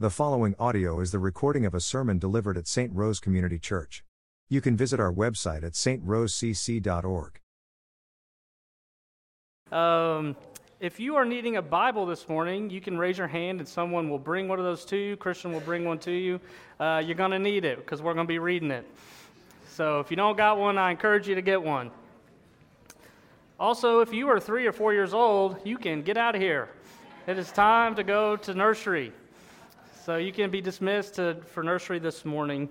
The following audio is the recording of a sermon delivered at St. Rose Community Church. You can visit our website at strosecc.org. Um, if you are needing a Bible this morning, you can raise your hand and someone will bring one of those to you. Christian will bring one to you. Uh, you're going to need it because we're going to be reading it. So if you don't got one, I encourage you to get one. Also, if you are three or four years old, you can get out of here. It is time to go to nursery. So you can be dismissed to, for nursery this morning.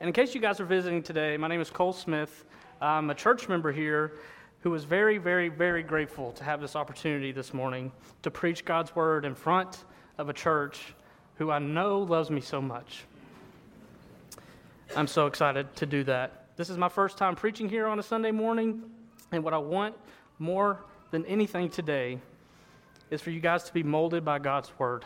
And in case you guys are visiting today, my name is Cole Smith. I'm a church member here who is very, very, very grateful to have this opportunity this morning to preach God's word in front of a church who I know loves me so much. I'm so excited to do that. This is my first time preaching here on a Sunday morning, and what I want more than anything today is for you guys to be molded by God's word.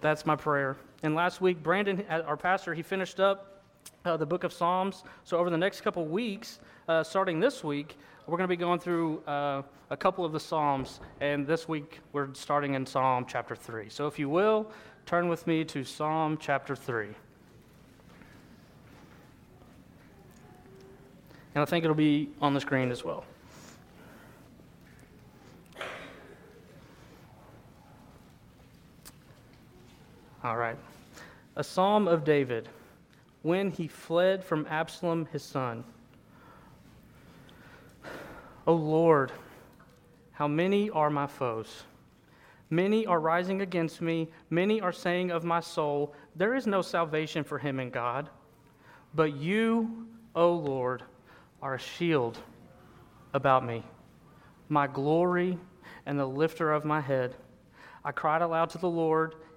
That's my prayer. And last week, Brandon, uh, our pastor, he finished up uh, the book of Psalms. So over the next couple weeks, uh, starting this week, we're going to be going through uh, a couple of the Psalms. And this week, we're starting in Psalm chapter 3. So if you will, turn with me to Psalm chapter 3. And I think it'll be on the screen as well. All right. A psalm of David when he fled from Absalom his son. O Lord, how many are my foes? Many are rising against me. Many are saying of my soul, There is no salvation for him in God. But you, O Lord, are a shield about me, my glory and the lifter of my head. I cried aloud to the Lord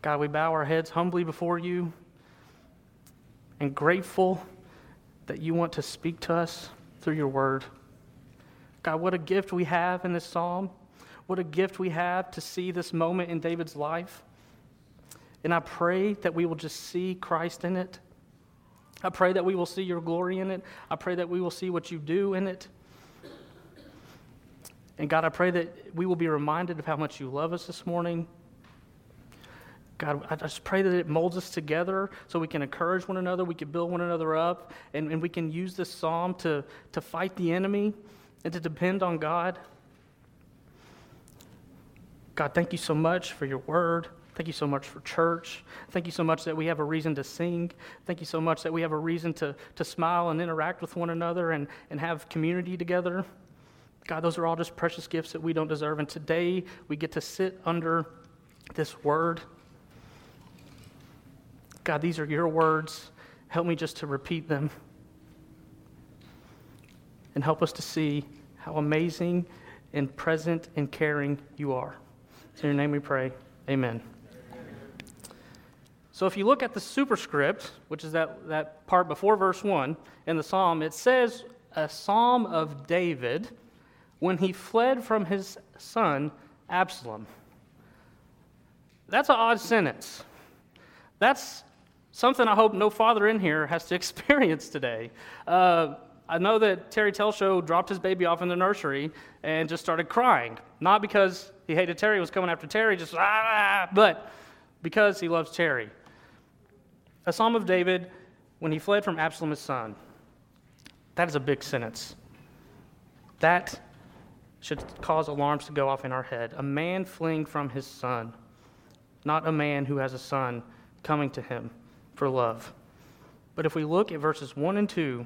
God, we bow our heads humbly before you and grateful that you want to speak to us through your word. God, what a gift we have in this psalm. What a gift we have to see this moment in David's life. And I pray that we will just see Christ in it. I pray that we will see your glory in it. I pray that we will see what you do in it. And God, I pray that we will be reminded of how much you love us this morning God, I just pray that it molds us together so we can encourage one another, we can build one another up, and, and we can use this psalm to, to fight the enemy and to depend on God. God, thank you so much for your word. Thank you so much for church. Thank you so much that we have a reason to sing. Thank you so much that we have a reason to, to smile and interact with one another and, and have community together. God, those are all just precious gifts that we don't deserve. And today we get to sit under this word. God, these are your words. Help me just to repeat them. And help us to see how amazing and present and caring you are. In your name we pray. Amen. So if you look at the superscript, which is that, that part before verse 1 in the psalm, it says a psalm of David when he fled from his son Absalom. That's an odd sentence. That's something I hope no father in here has to experience today. Uh, I know that Terry Telshow dropped his baby off in the nursery and just started crying. Not because he hated Terry, was coming after Terry, just ah, but because he loves Terry. A Psalm of David when he fled from Absalom, his son. That is a big sentence. That should cause alarms to go off in our head. A man fleeing from his son, not a man who has a son coming to him for love. But if we look at verses 1 and 2,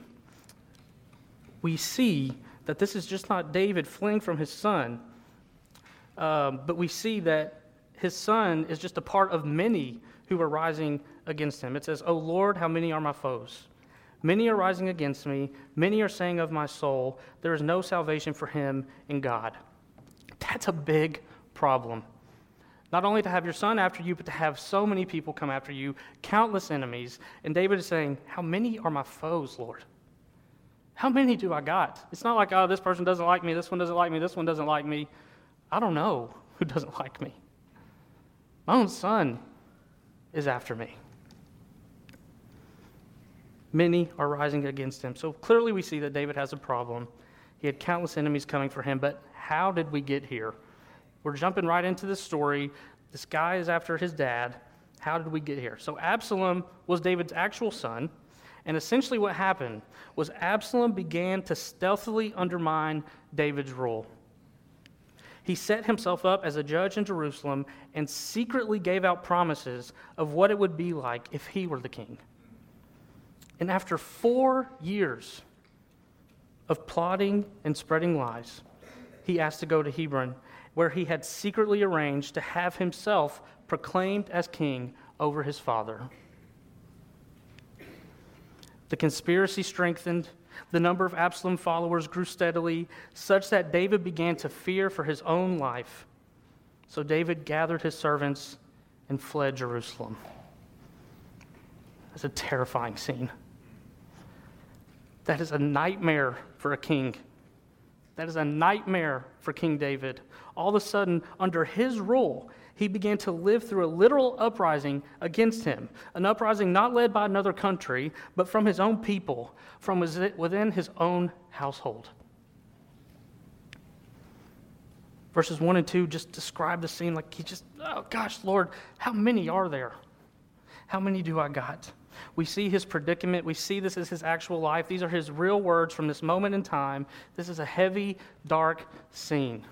we see that this is just not David fleeing from his son, um, but we see that his son is just a part of many who are rising against him. It says, O Lord, how many are my foes? Many are rising against me. Many are saying of my soul, there is no salvation for him in God. That's a big problem. Not only to have your son after you, but to have so many people come after you, countless enemies. And David is saying, How many are my foes, Lord? How many do I got? It's not like, oh, this person doesn't like me, this one doesn't like me, this one doesn't like me. I don't know who doesn't like me. My own son is after me. Many are rising against him. So clearly, we see that David has a problem. He had countless enemies coming for him, but how did we get here? We're jumping right into this story. This guy is after his dad. How did we get here? So, Absalom was David's actual son. And essentially, what happened was Absalom began to stealthily undermine David's rule. He set himself up as a judge in Jerusalem and secretly gave out promises of what it would be like if he were the king. And after four years of plotting and spreading lies, he asked to go to Hebron where he had secretly arranged to have himself proclaimed as king over his father. The conspiracy strengthened. The number of Absalom followers grew steadily, such that David began to fear for his own life. So David gathered his servants and fled Jerusalem. That's a terrifying scene. That is a nightmare for a king. That is a nightmare for King David. All of a sudden, under his rule, he began to live through a literal uprising against him. An uprising not led by another country, but from his own people, from within his own household. Verses 1 and 2 just describe the scene like he just, oh gosh, Lord, how many are there? How many do I got? We see his predicament. We see this as his actual life. These are his real words from this moment in time. This is a heavy, dark scene.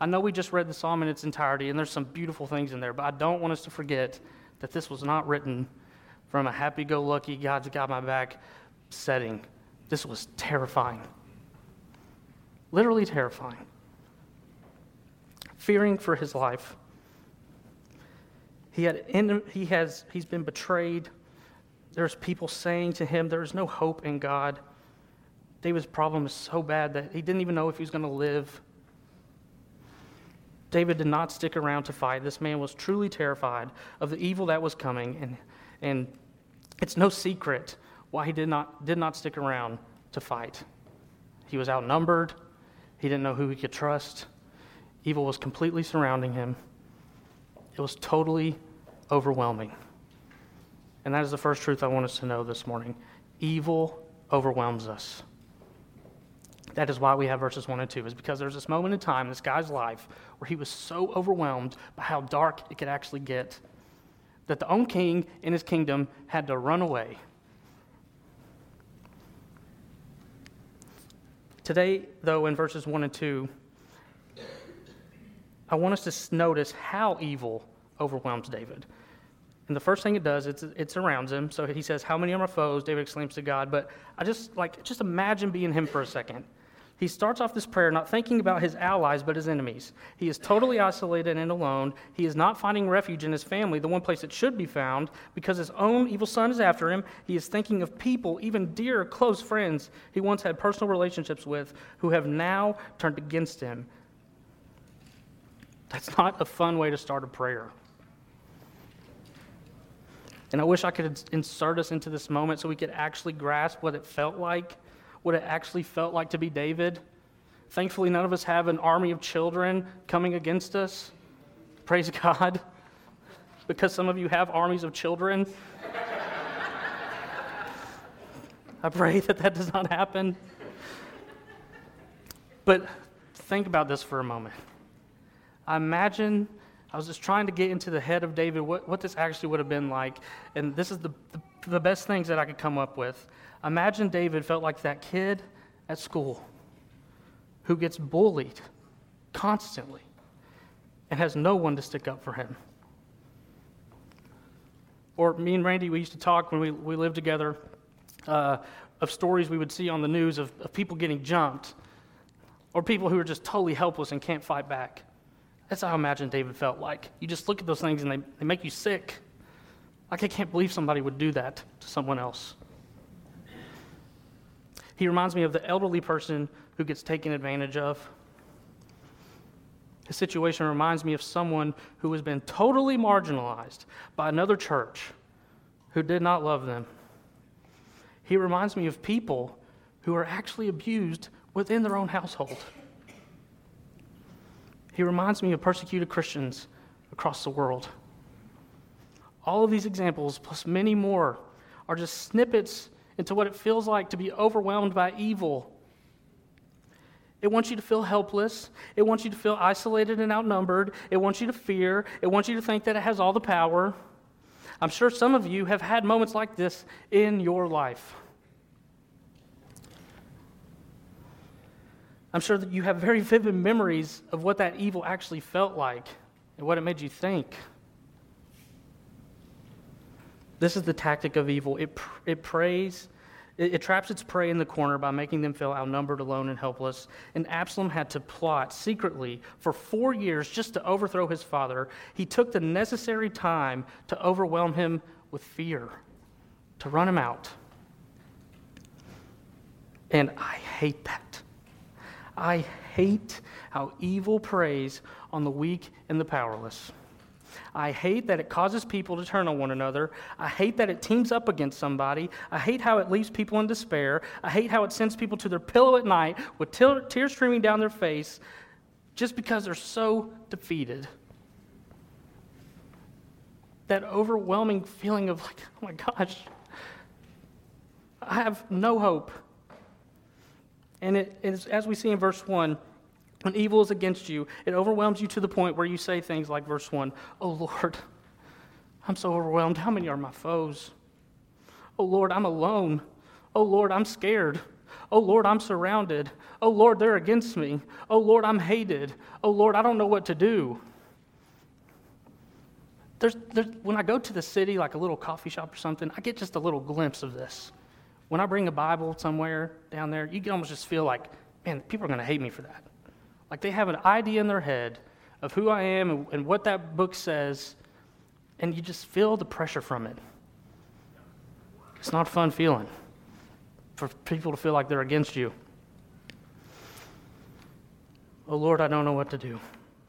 I know we just read the psalm in its entirety, and there's some beautiful things in there, but I don't want us to forget that this was not written from a happy go lucky, God's got my back setting. This was terrifying. Literally terrifying. Fearing for his life. He, had, he has, he's been betrayed. There's people saying to him, There is no hope in God. David's problem is so bad that he didn't even know if he was going to live. David did not stick around to fight. This man was truly terrified of the evil that was coming, and, and it's no secret why he did not, did not stick around to fight. He was outnumbered, he didn't know who he could trust. Evil was completely surrounding him, it was totally overwhelming. And that is the first truth I want us to know this morning. Evil overwhelms us. That is why we have verses 1 and 2, is because there's this moment in time in this guy's life where he was so overwhelmed by how dark it could actually get that the own king in his kingdom had to run away. Today, though, in verses 1 and 2, I want us to notice how evil overwhelms David. And the first thing it does, it's, it surrounds him. So he says, How many are my foes? David exclaims to God. But I just like, just imagine being him for a second. He starts off this prayer not thinking about his allies, but his enemies. He is totally isolated and alone. He is not finding refuge in his family, the one place it should be found, because his own evil son is after him. He is thinking of people, even dear, close friends he once had personal relationships with, who have now turned against him. That's not a fun way to start a prayer. And I wish I could insert us into this moment so we could actually grasp what it felt like, what it actually felt like to be David. Thankfully, none of us have an army of children coming against us. Praise God. Because some of you have armies of children. I pray that that does not happen. But think about this for a moment. I imagine I was just trying to get into the head of David, what, what this actually would have been like. And this is the, the, the best things that I could come up with. Imagine David felt like that kid at school who gets bullied constantly and has no one to stick up for him. Or me and Randy, we used to talk when we, we lived together uh, of stories we would see on the news of, of people getting jumped or people who are just totally helpless and can't fight back. That's how I imagine David felt like. You just look at those things and they, they make you sick. Like, I can't believe somebody would do that to someone else. He reminds me of the elderly person who gets taken advantage of, His situation reminds me of someone who has been totally marginalized by another church who did not love them. He reminds me of people who are actually abused within their own household. He reminds me of persecuted Christians across the world. All of these examples, plus many more, are just snippets into what it feels like to be overwhelmed by evil it wants you to feel helpless. It wants you to feel isolated and outnumbered. It wants you to fear. It wants you to think that it has all the power. I'm sure some of you have had moments like this in your life. I'm sure that you have very vivid memories of what that evil actually felt like and what it made you think. This is the tactic of evil it, it prays it, it, traps its prey in the corner by making them feel outnumbered, alone, and helpless. And Absalom had to plot secretly for four years just to overthrow his father. He took the necessary time to overwhelm him with fear, to run him out. And I hate that. I hate how evil preys on the weak and the powerless. I hate that it causes people to turn on one another. I hate that it teams up against somebody. I hate how it leaves people in despair. I hate how it sends people to their pillow at night with tears streaming down their face just because they're so defeated. That overwhelming feeling of, like, oh my gosh, I have no hope. And it is, as we see in verse 1, when evil is against you, it overwhelms you to the point where you say things like verse 1 Oh Lord, I'm so overwhelmed. How many are my foes? Oh Lord, I'm alone. Oh Lord, I'm scared. Oh Lord, I'm surrounded. Oh Lord, they're against me. Oh Lord, I'm hated. Oh Lord, I don't know what to do. There's, there's, when I go to the city, like a little coffee shop or something, I get just a little glimpse of this. When I bring a Bible somewhere down there, you can almost just feel like, man, people are going to hate me for that. Like they have an idea in their head of who I am and, and what that book says, and you just feel the pressure from it. It's not a fun feeling for people to feel like they're against you. Oh Lord, I don't know what to do.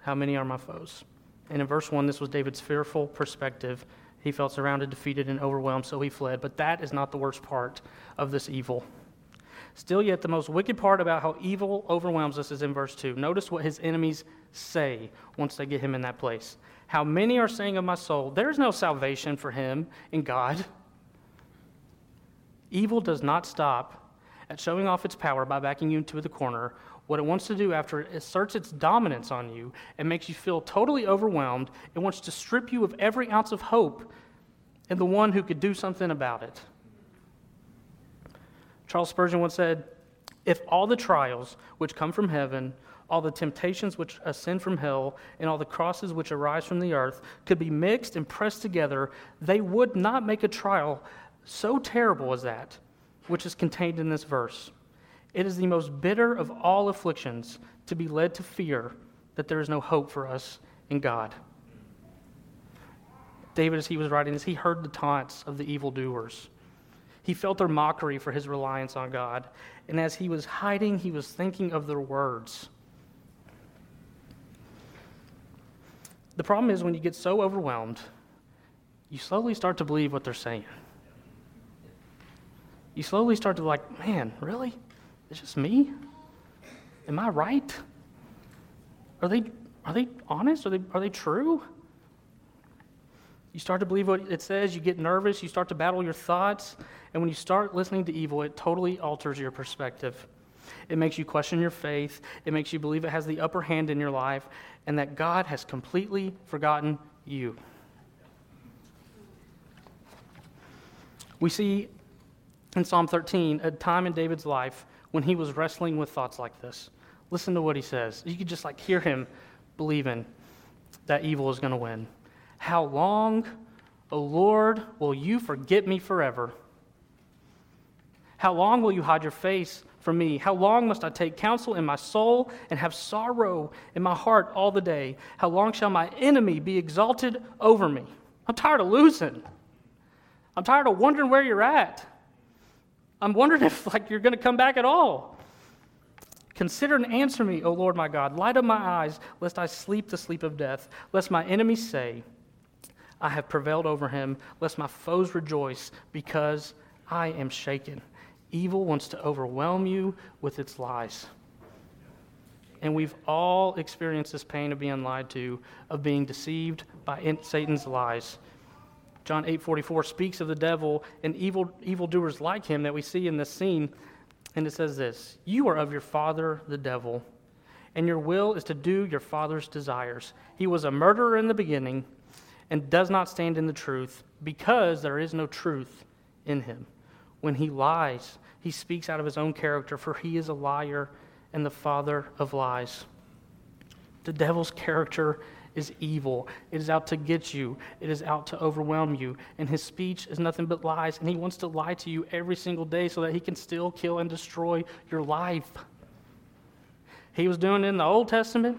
How many are my foes? And in verse 1, this was David's fearful perspective. He felt surrounded, defeated, and overwhelmed, so he fled. But that is not the worst part of this evil. Still, yet, the most wicked part about how evil overwhelms us is in verse 2. Notice what his enemies say once they get him in that place. How many are saying of my soul, There is no salvation for him in God. Evil does not stop at showing off its power by backing you into the corner. What it wants to do after it asserts its dominance on you and makes you feel totally overwhelmed, it wants to strip you of every ounce of hope in the one who could do something about it. Charles Spurgeon once said, If all the trials which come from heaven, all the temptations which ascend from hell, and all the crosses which arise from the earth could be mixed and pressed together, they would not make a trial so terrible as that which is contained in this verse. It is the most bitter of all afflictions to be led to fear that there is no hope for us in God. David, as he was writing this, he heard the taunts of the evildoers. He felt their mockery for his reliance on God. And as he was hiding, he was thinking of their words. The problem is when you get so overwhelmed, you slowly start to believe what they're saying. You slowly start to like, man, really? It's just me? Am I right? Are they are they honest? Are they are they true? You start to believe what it says, you get nervous, you start to battle your thoughts, and when you start listening to evil, it totally alters your perspective. It makes you question your faith, it makes you believe it has the upper hand in your life, and that God has completely forgotten you. We see in Psalm 13 a time in David's life when he was wrestling with thoughts like this. Listen to what he says. You could just like hear him believing that evil is going to win. How long, O Lord, will you forget me forever? How long will you hide your face from me? How long must I take counsel in my soul and have sorrow in my heart all the day? How long shall my enemy be exalted over me? I'm tired of losing. I'm tired of wondering where you're at. I'm wondering if like you're going to come back at all. Consider and answer me, O Lord my God. Light up my eyes, lest I sleep the sleep of death, lest my enemies say, I have prevailed over him, lest my foes rejoice, because I am shaken. Evil wants to overwhelm you with its lies. And we've all experienced this pain of being lied to, of being deceived by Satan's lies. John 8:44 speaks of the devil and evil evildoers like him that we see in this scene, and it says this: "You are of your father the devil, and your will is to do your father's desires. He was a murderer in the beginning and does not stand in the truth, because there is no truth in him. When he lies, he speaks out of his own character, for he is a liar and the father of lies. The devil's character is evil. It is out to get you, it is out to overwhelm you. And his speech is nothing but lies. And he wants to lie to you every single day so that he can still kill and destroy your life. He was doing it in the Old Testament,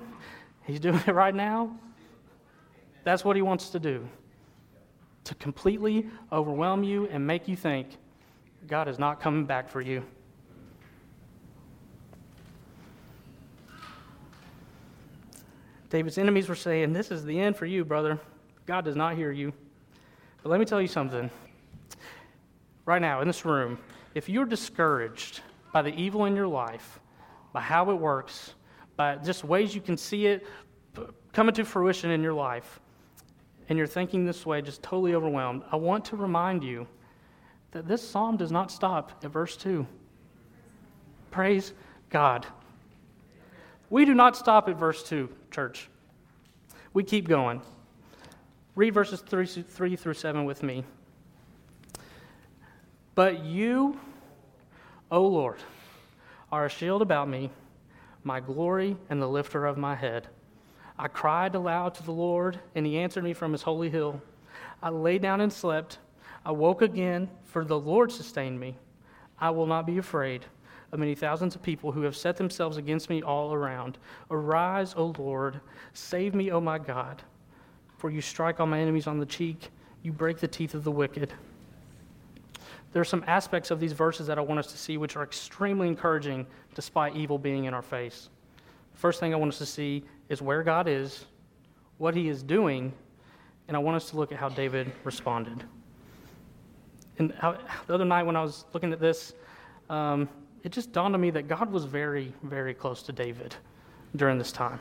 he's doing it right now. That's what he wants to do to completely overwhelm you and make you think God is not coming back for you. David's enemies were saying, This is the end for you, brother. God does not hear you. But let me tell you something. Right now, in this room, if you're discouraged by the evil in your life, by how it works, by just ways you can see it coming to fruition in your life, and you're thinking this way, just totally overwhelmed, I want to remind you that this psalm does not stop at verse 2. Praise God. We do not stop at verse 2, church. We keep going. Read verses 3, 3 through 7 with me. But you, O Lord, are a shield about me, my glory and the lifter of my head. I cried aloud to the Lord, and he answered me from his holy hill. I lay down and slept. I woke again, for the Lord sustained me. I will not be afraid of many thousands of people who have set themselves against me all around. Arise, O Lord, save me, O my God. For you strike all my enemies on the cheek, you break the teeth of the wicked. There are some aspects of these verses that I want us to see which are extremely encouraging despite evil being in our face. First thing I want us to see is where God is, what he is doing, and I want us to look at how David responded. And the other night when I was looking at this, um, it just dawned on me that God was very, very close to David during this time.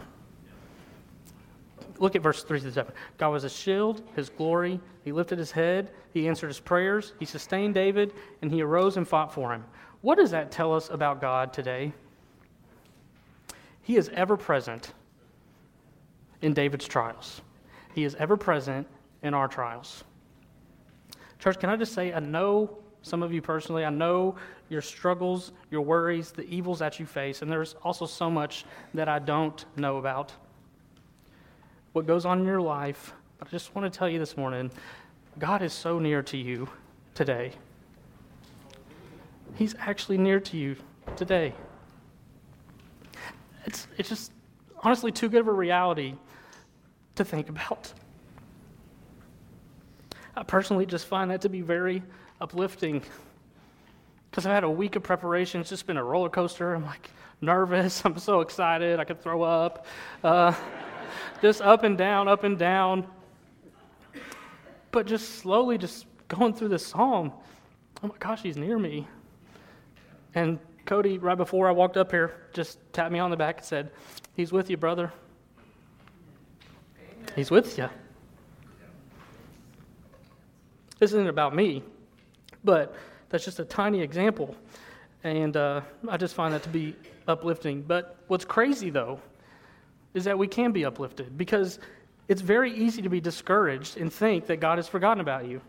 Look at verse 3 to 7. God was a shield, his glory. He lifted his head. He answered his prayers. He sustained David, and he arose and fought for him. What does that tell us about God today? He is ever present in David's trials. He is ever present in our trials. Church, can I just say, I know some of you personally, I know your struggles, your worries, the evils that you face, and there's also so much that I don't know about. What goes on in your life, but I just want to tell you this morning God is so near to you today. He's actually near to you today. It's, it's just honestly too good of a reality to think about. I personally just find that to be very uplifting because I've had a week of preparation. It's just been a roller coaster. I'm like nervous. I'm so excited. I could throw up. Uh, just up and down, up and down. But just slowly, just going through this psalm. Oh my gosh, he's near me. And Cody, right before I walked up here, just tapped me on the back and said, He's with you, brother. He's with you. This isn't about me, but that's just a tiny example. And uh, I just find that to be uplifting. But what's crazy, though, is that we can be uplifted because it's very easy to be discouraged and think that God has forgotten about you.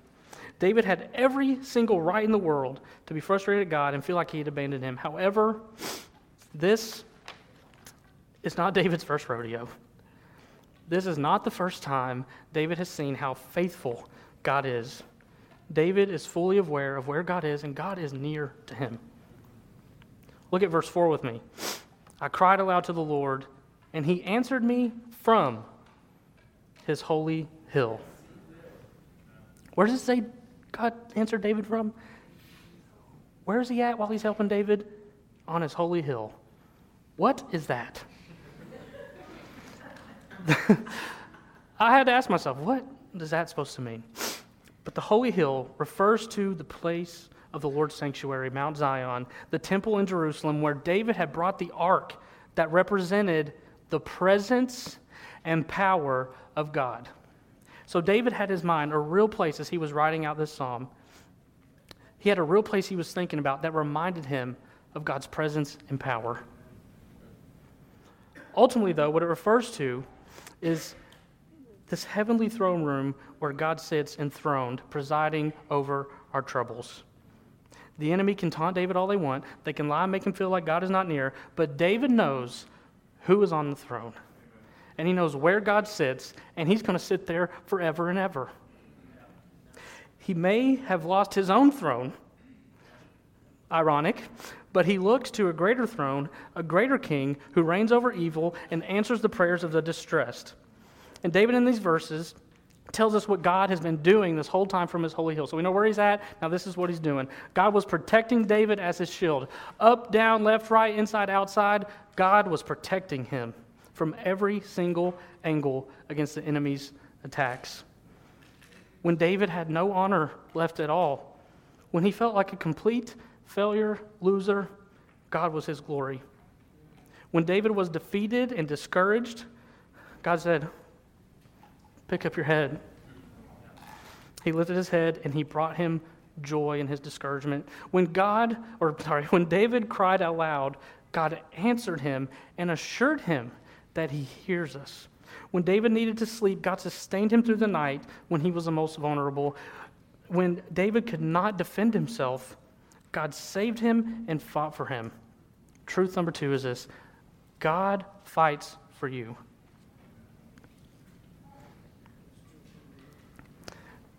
David had every single right in the world to be frustrated at God and feel like he had abandoned him. However, this is not David's first rodeo. This is not the first time David has seen how faithful God is. David is fully aware of where God is, and God is near to him. Look at verse 4 with me. I cried aloud to the Lord, and he answered me from his holy hill. Where does it say God answered David from? Where is he at while he's helping David? On his holy hill. What is that? I had to ask myself, what is that supposed to mean? But the holy hill refers to the place of the Lord's sanctuary, Mount Zion, the temple in Jerusalem, where David had brought the ark that represented the presence and power of God. So David had his mind a real place as he was writing out this psalm. He had a real place he was thinking about that reminded him of God's presence and power. Ultimately, though, what it refers to is this heavenly throne room where God sits enthroned, presiding over our troubles. The enemy can taunt David all they want, they can lie and make him feel like God is not near, but David knows who is on the throne. And he knows where God sits, and he's going to sit there forever and ever. He may have lost his own throne, ironic, but he looks to a greater throne, a greater king who reigns over evil and answers the prayers of the distressed. And David, in these verses, tells us what God has been doing this whole time from his holy hill. So we know where he's at. Now, this is what he's doing. God was protecting David as his shield. Up, down, left, right, inside, outside, God was protecting him from every single angle against the enemy's attacks. When David had no honor left at all, when he felt like a complete failure, loser, God was his glory. When David was defeated and discouraged, God said, Pick up your head. He lifted his head and he brought him joy in his discouragement. When God, or sorry, when David cried out loud, God answered him and assured him that he hears us. When David needed to sleep, God sustained him through the night when he was the most vulnerable. When David could not defend himself, God saved him and fought for him. Truth number two is this God fights for you.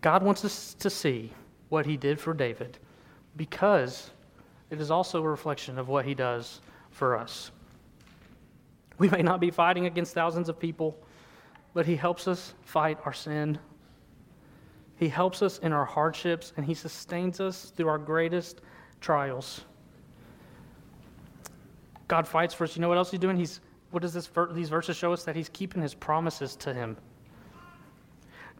God wants us to see what he did for David because it is also a reflection of what he does for us. We may not be fighting against thousands of people, but he helps us fight our sin. He helps us in our hardships, and he sustains us through our greatest trials. God fights for us. You know what else he's doing? He's what does this these verses show us that he's keeping his promises to him.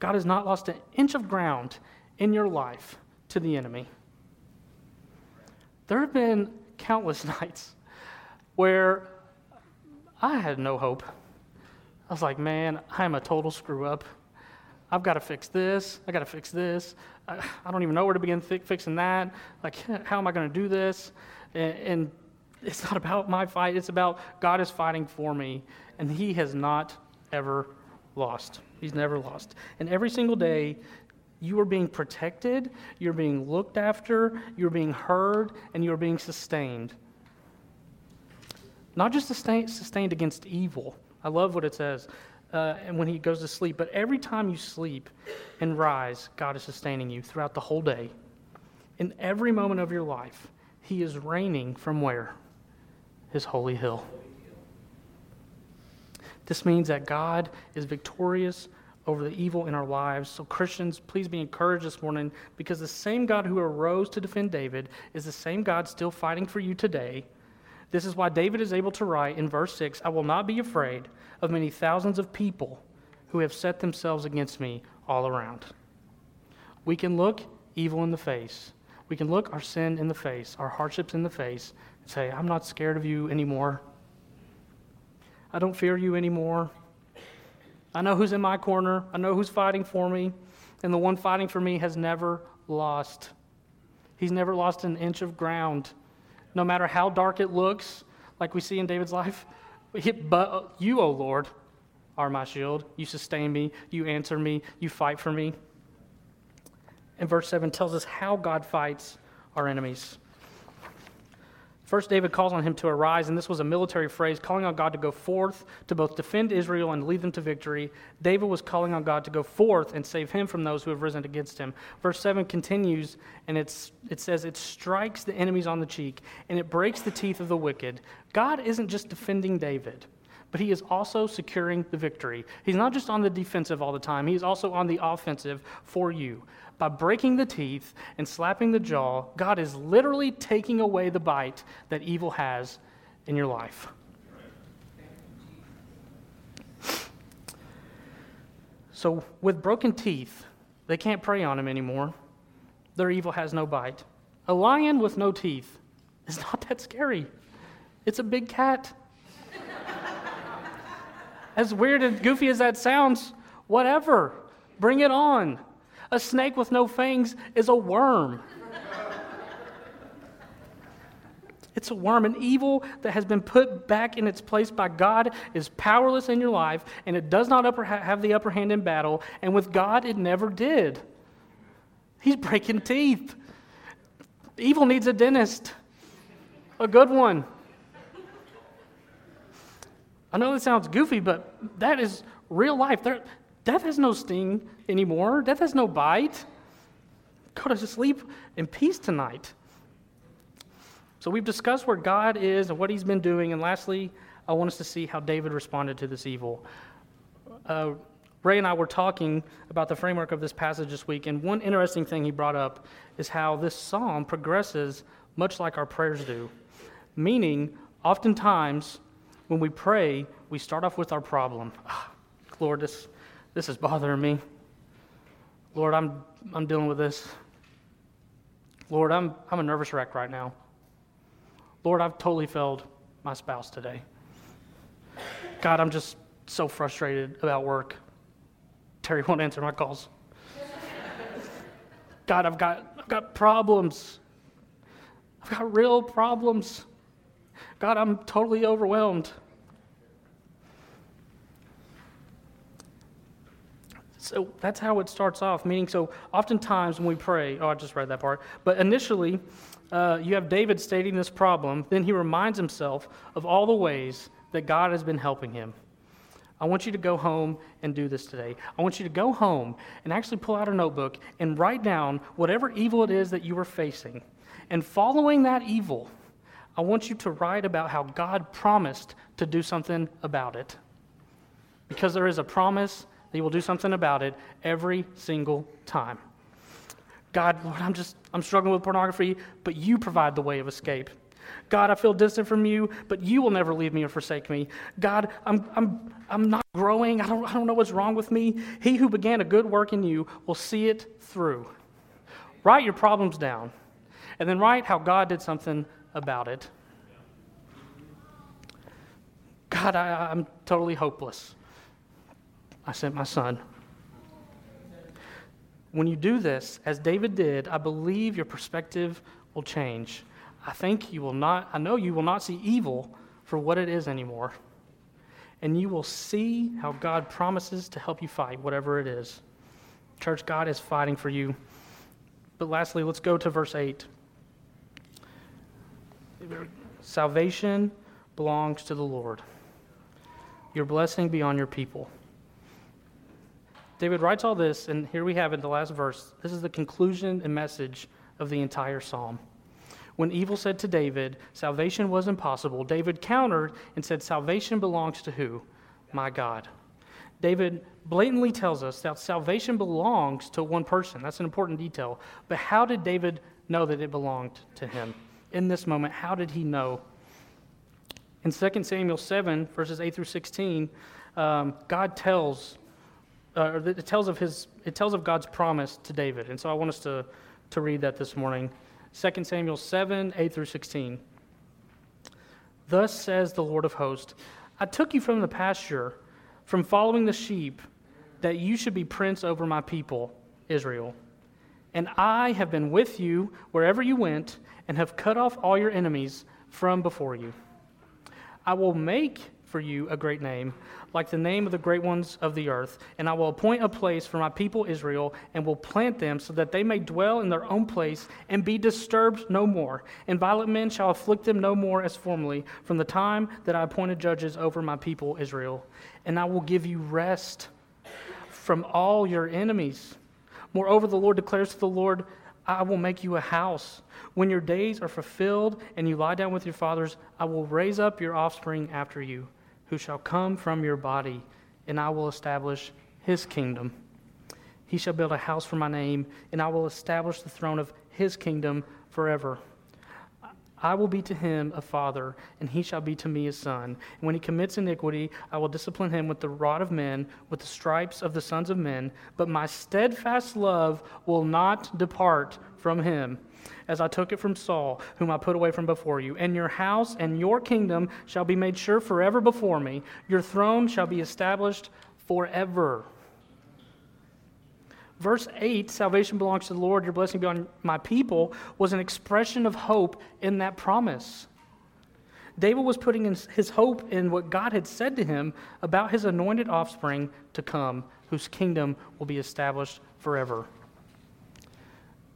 God has not lost an inch of ground in your life to the enemy. There have been countless nights where I had no hope. I was like, man, I'm a total screw up. I've got to fix this. I got to fix this. I, I, don't even know where to begin fi- fixing that. Like, how am I going to do this? And, and it's not about my fight. It's about God is fighting for me, and He has not ever lost. He's never lost. And every single day, you are being protected, you're being looked after, you're being heard, and you're being sustained. Not just sustained, sustained against evil. I love what it says. Uh, and when he goes to sleep, but every time you sleep and rise, God is sustaining you throughout the whole day. In every moment of your life, He is reigning from where? His holy hill. This means that God is victorious over the evil in our lives. So, Christians, please be encouraged this morning because the same God who arose to defend David is the same God still fighting for you today. This is why David is able to write in verse 6 I will not be afraid of many thousands of people who have set themselves against me all around. We can look evil in the face. We can look our sin in the face, our hardships in the face, and say, I'm not scared of you anymore. I don't fear you anymore. I know who's in my corner. I know who's fighting for me. And the one fighting for me has never lost. He's never lost an inch of ground. No matter how dark it looks, like we see in David's life, but you, O Lord, are my shield. You sustain me. You answer me. You fight for me. And verse 7 tells us how God fights our enemies. First, David calls on him to arise, and this was a military phrase, calling on God to go forth to both defend Israel and lead them to victory. David was calling on God to go forth and save him from those who have risen against him. Verse 7 continues, and it's, it says, It strikes the enemies on the cheek, and it breaks the teeth of the wicked. God isn't just defending David but he is also securing the victory. He's not just on the defensive all the time, he's also on the offensive for you. By breaking the teeth and slapping the jaw, God is literally taking away the bite that evil has in your life. So, with broken teeth, they can't prey on him anymore. Their evil has no bite. A lion with no teeth is not that scary. It's a big cat as weird and goofy as that sounds, whatever. Bring it on. A snake with no fangs is a worm. It's a worm. An evil that has been put back in its place by God is powerless in your life, and it does not upper, have the upper hand in battle. And with God, it never did. He's breaking teeth. Evil needs a dentist, a good one. I know that sounds goofy, but that is real life. There, death has no sting anymore, death has no bite. Go to sleep in peace tonight. So we've discussed where God is and what he's been doing. And lastly, I want us to see how David responded to this evil. Uh, Ray and I were talking about the framework of this passage this week, and one interesting thing he brought up is how this psalm progresses much like our prayers do. Meaning, oftentimes, when we pray, we start off with our problem. Oh, Lord, this, this is bothering me. Lord, I'm, I'm dealing with this. Lord, I'm, I'm a nervous wreck right now. Lord, I've totally failed my spouse today. God, I'm just so frustrated about work. Terry won't answer my calls. God, I've got, I've got problems. I've got real problems. God, I'm totally overwhelmed. So that's how it starts off, meaning, so oftentimes when we pray, oh, I just read that part, but initially, uh, you have David stating this problem. Then he reminds himself of all the ways that God has been helping him. I want you to go home and do this today. I want you to go home and actually pull out a notebook and write down whatever evil it is that you are facing. And following that evil, I want you to write about how God promised to do something about it. Because there is a promise that He will do something about it every single time. God, Lord, I'm just, I'm struggling with pornography, but you provide the way of escape. God, I feel distant from you, but you will never leave me or forsake me. God, I'm, I'm, I'm not growing. I don't, I don't know what's wrong with me. He who began a good work in you will see it through. Write your problems down, and then write how God did something about it. God, I, I'm totally hopeless. I sent my son. When you do this, as David did, I believe your perspective will change. I think you will not, I know you will not see evil for what it is anymore. And you will see how God promises to help you fight whatever it is. Church, God is fighting for you. But lastly, let's go to verse 8. Salvation belongs to the Lord. Your blessing be on your people. David writes all this, and here we have in the last verse. This is the conclusion and message of the entire psalm. When evil said to David, Salvation was impossible, David countered and said, Salvation belongs to who? My God. David blatantly tells us that salvation belongs to one person. That's an important detail. But how did David know that it belonged to him? In this moment, how did he know? In 2 Samuel 7, verses 8 through 16, um, God tells uh, it tells of his it tells of God's promise to David. And so I want us to, to read that this morning. 2 Samuel 7, 8 through 16. Thus says the Lord of hosts, I took you from the pasture, from following the sheep, that you should be prince over my people, Israel. And I have been with you wherever you went, and have cut off all your enemies from before you. I will make for you a great name, like the name of the great ones of the earth. And I will appoint a place for my people Israel, and will plant them so that they may dwell in their own place and be disturbed no more. And violent men shall afflict them no more as formerly, from the time that I appointed judges over my people Israel. And I will give you rest from all your enemies. Moreover, the Lord declares to the Lord, I will make you a house. When your days are fulfilled and you lie down with your fathers, I will raise up your offspring after you who shall come from your body, and I will establish his kingdom. He shall build a house for my name, and I will establish the throne of his kingdom forever. I will be to him a father, and he shall be to me a son. And when he commits iniquity, I will discipline him with the rod of men, with the stripes of the sons of men. But my steadfast love will not depart from him, as I took it from Saul, whom I put away from before you. And your house and your kingdom shall be made sure forever before me. Your throne shall be established forever. Verse 8, salvation belongs to the Lord, your blessing be on my people, was an expression of hope in that promise. David was putting his hope in what God had said to him about his anointed offspring to come, whose kingdom will be established forever.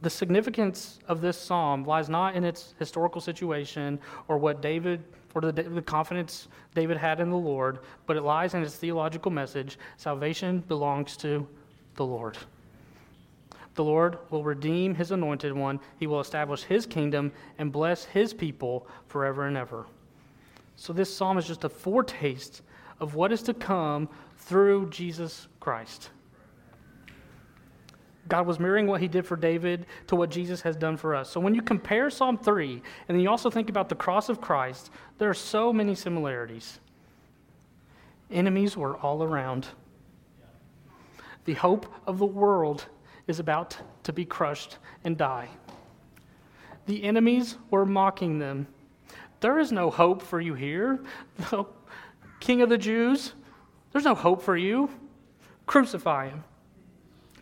The significance of this psalm lies not in its historical situation or what David or the, the confidence David had in the Lord, but it lies in its theological message salvation belongs to the Lord. The Lord will redeem his anointed one. He will establish his kingdom and bless his people forever and ever. So, this psalm is just a foretaste of what is to come through Jesus Christ. God was mirroring what he did for David to what Jesus has done for us. So when you compare Psalm 3 and then you also think about the cross of Christ, there are so many similarities. Enemies were all around. The hope of the world is about to be crushed and die. The enemies were mocking them. There is no hope for you here, The King of the Jews. There's no hope for you. Crucify him.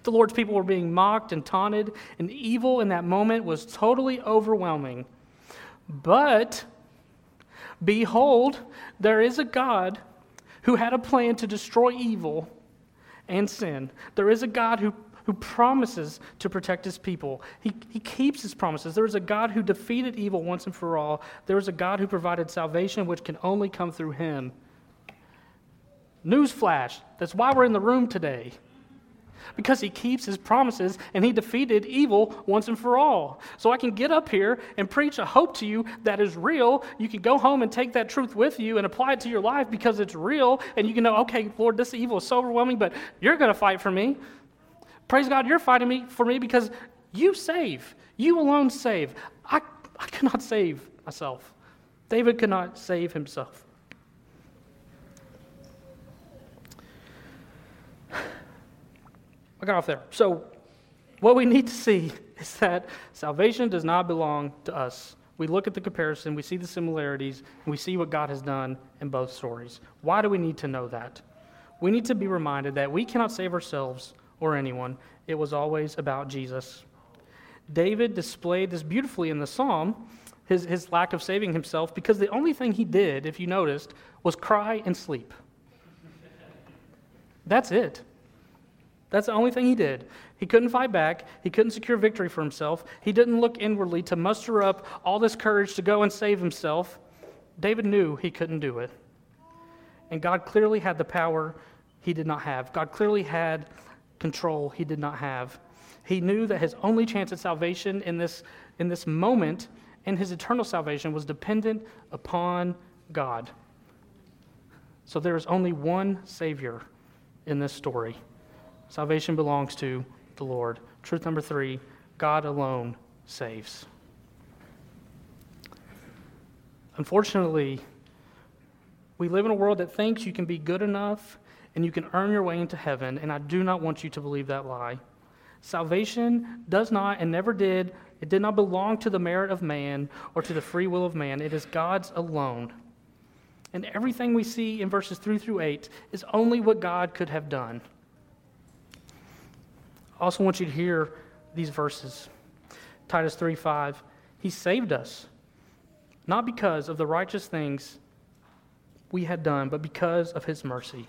The Lord's people were being mocked and taunted, and evil in that moment was totally overwhelming. But behold, there is a God who had a plan to destroy evil and sin. There is a God who who promises to protect his people. He, he keeps his promises. There is a God who defeated evil once and for all. There is a God who provided salvation, which can only come through him. Newsflash that's why we're in the room today because he keeps his promises and he defeated evil once and for all. So I can get up here and preach a hope to you that is real. You can go home and take that truth with you and apply it to your life because it's real. And you can know, okay, Lord, this evil is so overwhelming, but you're going to fight for me. Praise God, you're fighting me for me because you save. You alone save. I, I cannot save myself. David could not save himself. I got off there. So, what we need to see is that salvation does not belong to us. We look at the comparison, we see the similarities, and we see what God has done in both stories. Why do we need to know that? We need to be reminded that we cannot save ourselves or anyone. It was always about Jesus. David displayed this beautifully in the psalm, his, his lack of saving himself, because the only thing he did, if you noticed, was cry and sleep. That's it. That's the only thing he did. He couldn't fight back. He couldn't secure victory for himself. He didn't look inwardly to muster up all this courage to go and save himself. David knew he couldn't do it. And God clearly had the power he did not have. God clearly had control he did not have. He knew that his only chance at salvation in this, in this moment and his eternal salvation was dependent upon God. So there is only one Savior in this story. Salvation belongs to the Lord. Truth number three God alone saves. Unfortunately, we live in a world that thinks you can be good enough and you can earn your way into heaven, and I do not want you to believe that lie. Salvation does not and never did, it did not belong to the merit of man or to the free will of man. It is God's alone. And everything we see in verses 3 through 8 is only what God could have done. I also want you to hear these verses. Titus 3 5. He saved us, not because of the righteous things we had done, but because of his mercy.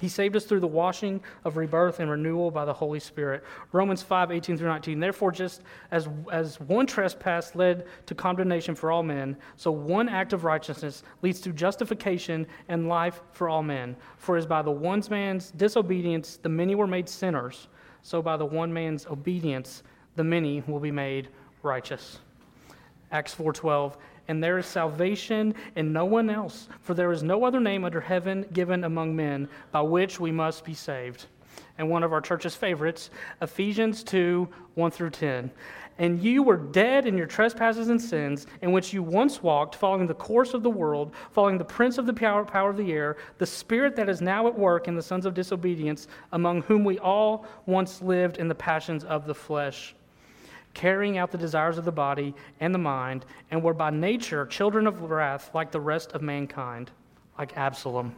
He saved us through the washing of rebirth and renewal by the Holy Spirit. Romans 5, 18 through 19. Therefore, just as, as one trespass led to condemnation for all men, so one act of righteousness leads to justification and life for all men. For as by the one man's disobedience the many were made sinners, so by the one man's obedience the many will be made righteous. Acts 4:12 and there is salvation in no one else, for there is no other name under heaven given among men by which we must be saved. and one of our church's favorites, Ephesians 2 1 through 10. And you were dead in your trespasses and sins, in which you once walked, following the course of the world, following the prince of the power, power of the air, the spirit that is now at work in the sons of disobedience, among whom we all once lived in the passions of the flesh, carrying out the desires of the body and the mind, and were by nature children of wrath like the rest of mankind, like Absalom.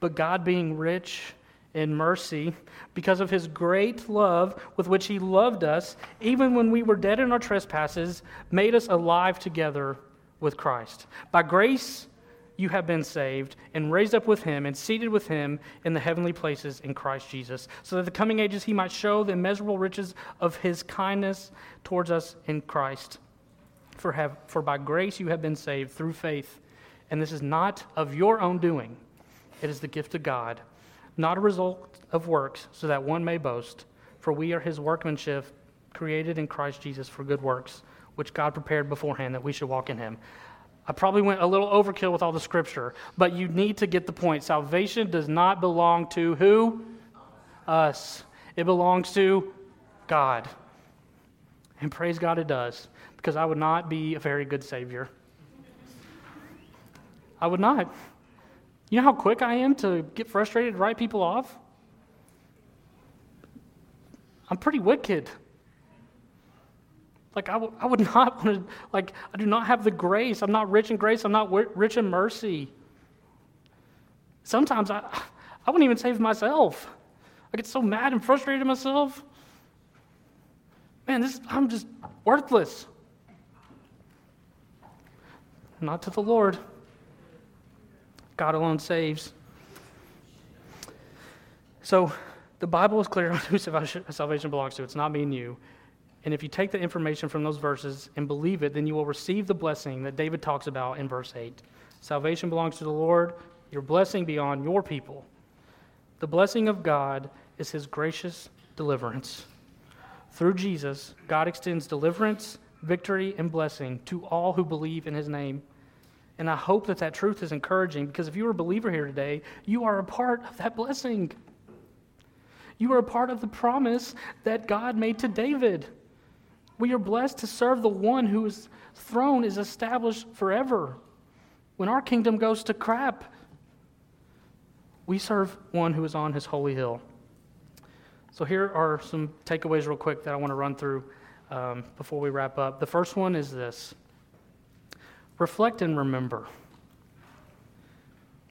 But God, being rich, in mercy because of his great love with which he loved us, even when we were dead in our trespasses, made us alive together with Christ. By grace, you have been saved and raised up with him and seated with him in the heavenly places in Christ Jesus, so that the coming ages he might show the immeasurable riches of his kindness towards us in Christ. For, have, for by grace you have been saved through faith, and this is not of your own doing, it is the gift of God not a result of works, so that one may boast. For we are his workmanship, created in Christ Jesus for good works, which God prepared beforehand that we should walk in him. I probably went a little overkill with all the scripture, but you need to get the point. Salvation does not belong to who? Us. It belongs to God. And praise God it does, because I would not be a very good Savior. I would not. You know how quick I am to get frustrated and write people off? I'm pretty wicked. Like, I, w- I would not want to, like, I do not have the grace. I'm not rich in grace. I'm not w- rich in mercy. Sometimes I, I wouldn't even save myself. I get so mad and frustrated at myself. Man, this, I'm just worthless. Not to the Lord. God alone saves. So the Bible is clear on who salvation belongs to. It's not me and you. And if you take the information from those verses and believe it, then you will receive the blessing that David talks about in verse 8. Salvation belongs to the Lord, your blessing beyond your people. The blessing of God is his gracious deliverance. Through Jesus, God extends deliverance, victory, and blessing to all who believe in his name. And I hope that that truth is encouraging because if you are a believer here today, you are a part of that blessing. You are a part of the promise that God made to David. We are blessed to serve the one whose throne is established forever. When our kingdom goes to crap, we serve one who is on his holy hill. So, here are some takeaways, real quick, that I want to run through um, before we wrap up. The first one is this reflect and remember.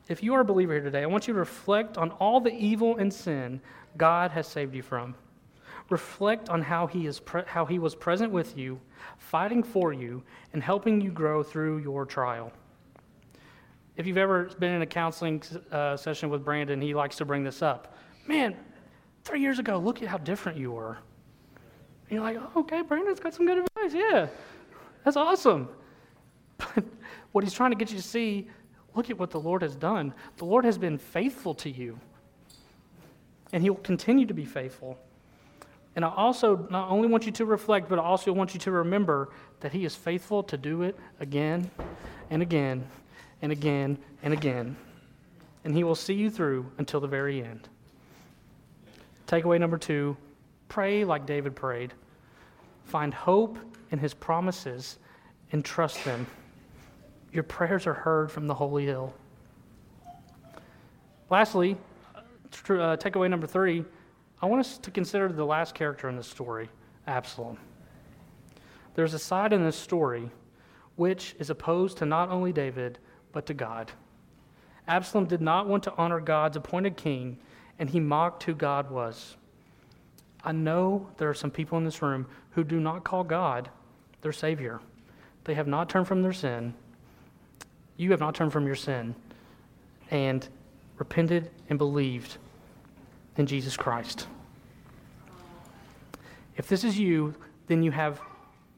If you are a believer here today, I want you to reflect on all the evil and sin God has saved you from. Reflect on how he, is pre- how he was present with you, fighting for you, and helping you grow through your trial. If you've ever been in a counseling uh, session with Brandon, he likes to bring this up. Man, three years ago, look at how different you were. And you're like, oh, okay, Brandon's got some good advice. Yeah, that's awesome. But what he's trying to get you to see look at what the Lord has done. The Lord has been faithful to you, and he will continue to be faithful. And I also not only want you to reflect, but I also want you to remember that he is faithful to do it again and again and again and again. And he will see you through until the very end. Takeaway number two pray like David prayed. Find hope in his promises and trust them your prayers are heard from the holy hill. Lastly, uh, takeaway number three, I want us to consider the last character in the story, Absalom. There's a side in this story which is opposed to not only David, but to God. Absalom did not want to honor God's appointed king, and he mocked who God was. I know there are some people in this room who do not call God their Savior. They have not turned from their sin, you have not turned from your sin and repented and believed in Jesus Christ. If this is you, then you have,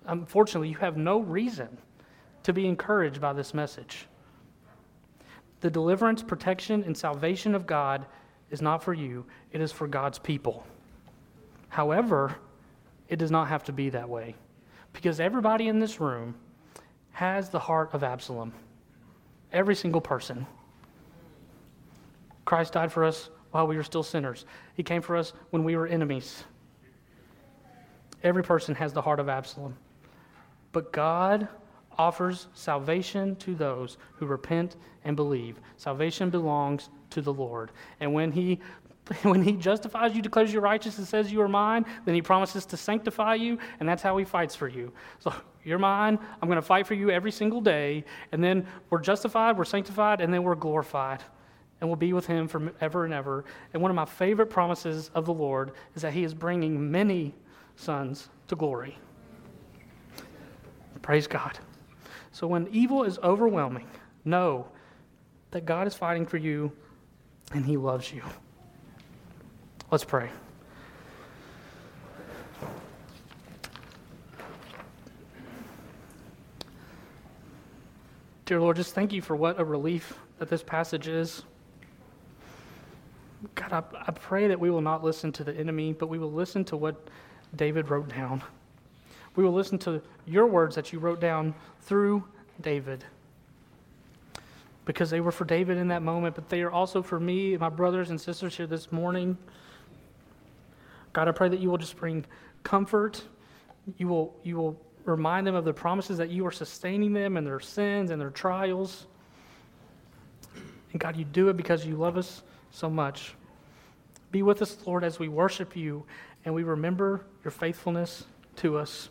unfortunately, you have no reason to be encouraged by this message. The deliverance, protection, and salvation of God is not for you, it is for God's people. However, it does not have to be that way because everybody in this room has the heart of Absalom. Every single person. Christ died for us while we were still sinners. He came for us when we were enemies. Every person has the heart of Absalom. But God offers salvation to those who repent and believe. Salvation belongs to the Lord. And when he when he justifies you, declares you righteous, and says you are mine, then he promises to sanctify you, and that's how he fights for you. So you're mine. I'm going to fight for you every single day. And then we're justified, we're sanctified, and then we're glorified. And we'll be with him forever and ever. And one of my favorite promises of the Lord is that he is bringing many sons to glory. Praise God. So when evil is overwhelming, know that God is fighting for you and he loves you. Let's pray. Dear Lord, just thank you for what a relief that this passage is. God, I, I pray that we will not listen to the enemy, but we will listen to what David wrote down. We will listen to your words that you wrote down through David. Because they were for David in that moment, but they are also for me and my brothers and sisters here this morning. God, I pray that you will just bring comfort. You will, you will remind them of the promises that you are sustaining them and their sins and their trials. And God, you do it because you love us so much. Be with us, Lord, as we worship you and we remember your faithfulness to us.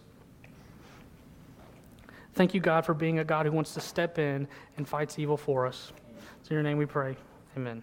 Thank you, God, for being a God who wants to step in and fights evil for us. It's in your name we pray. Amen.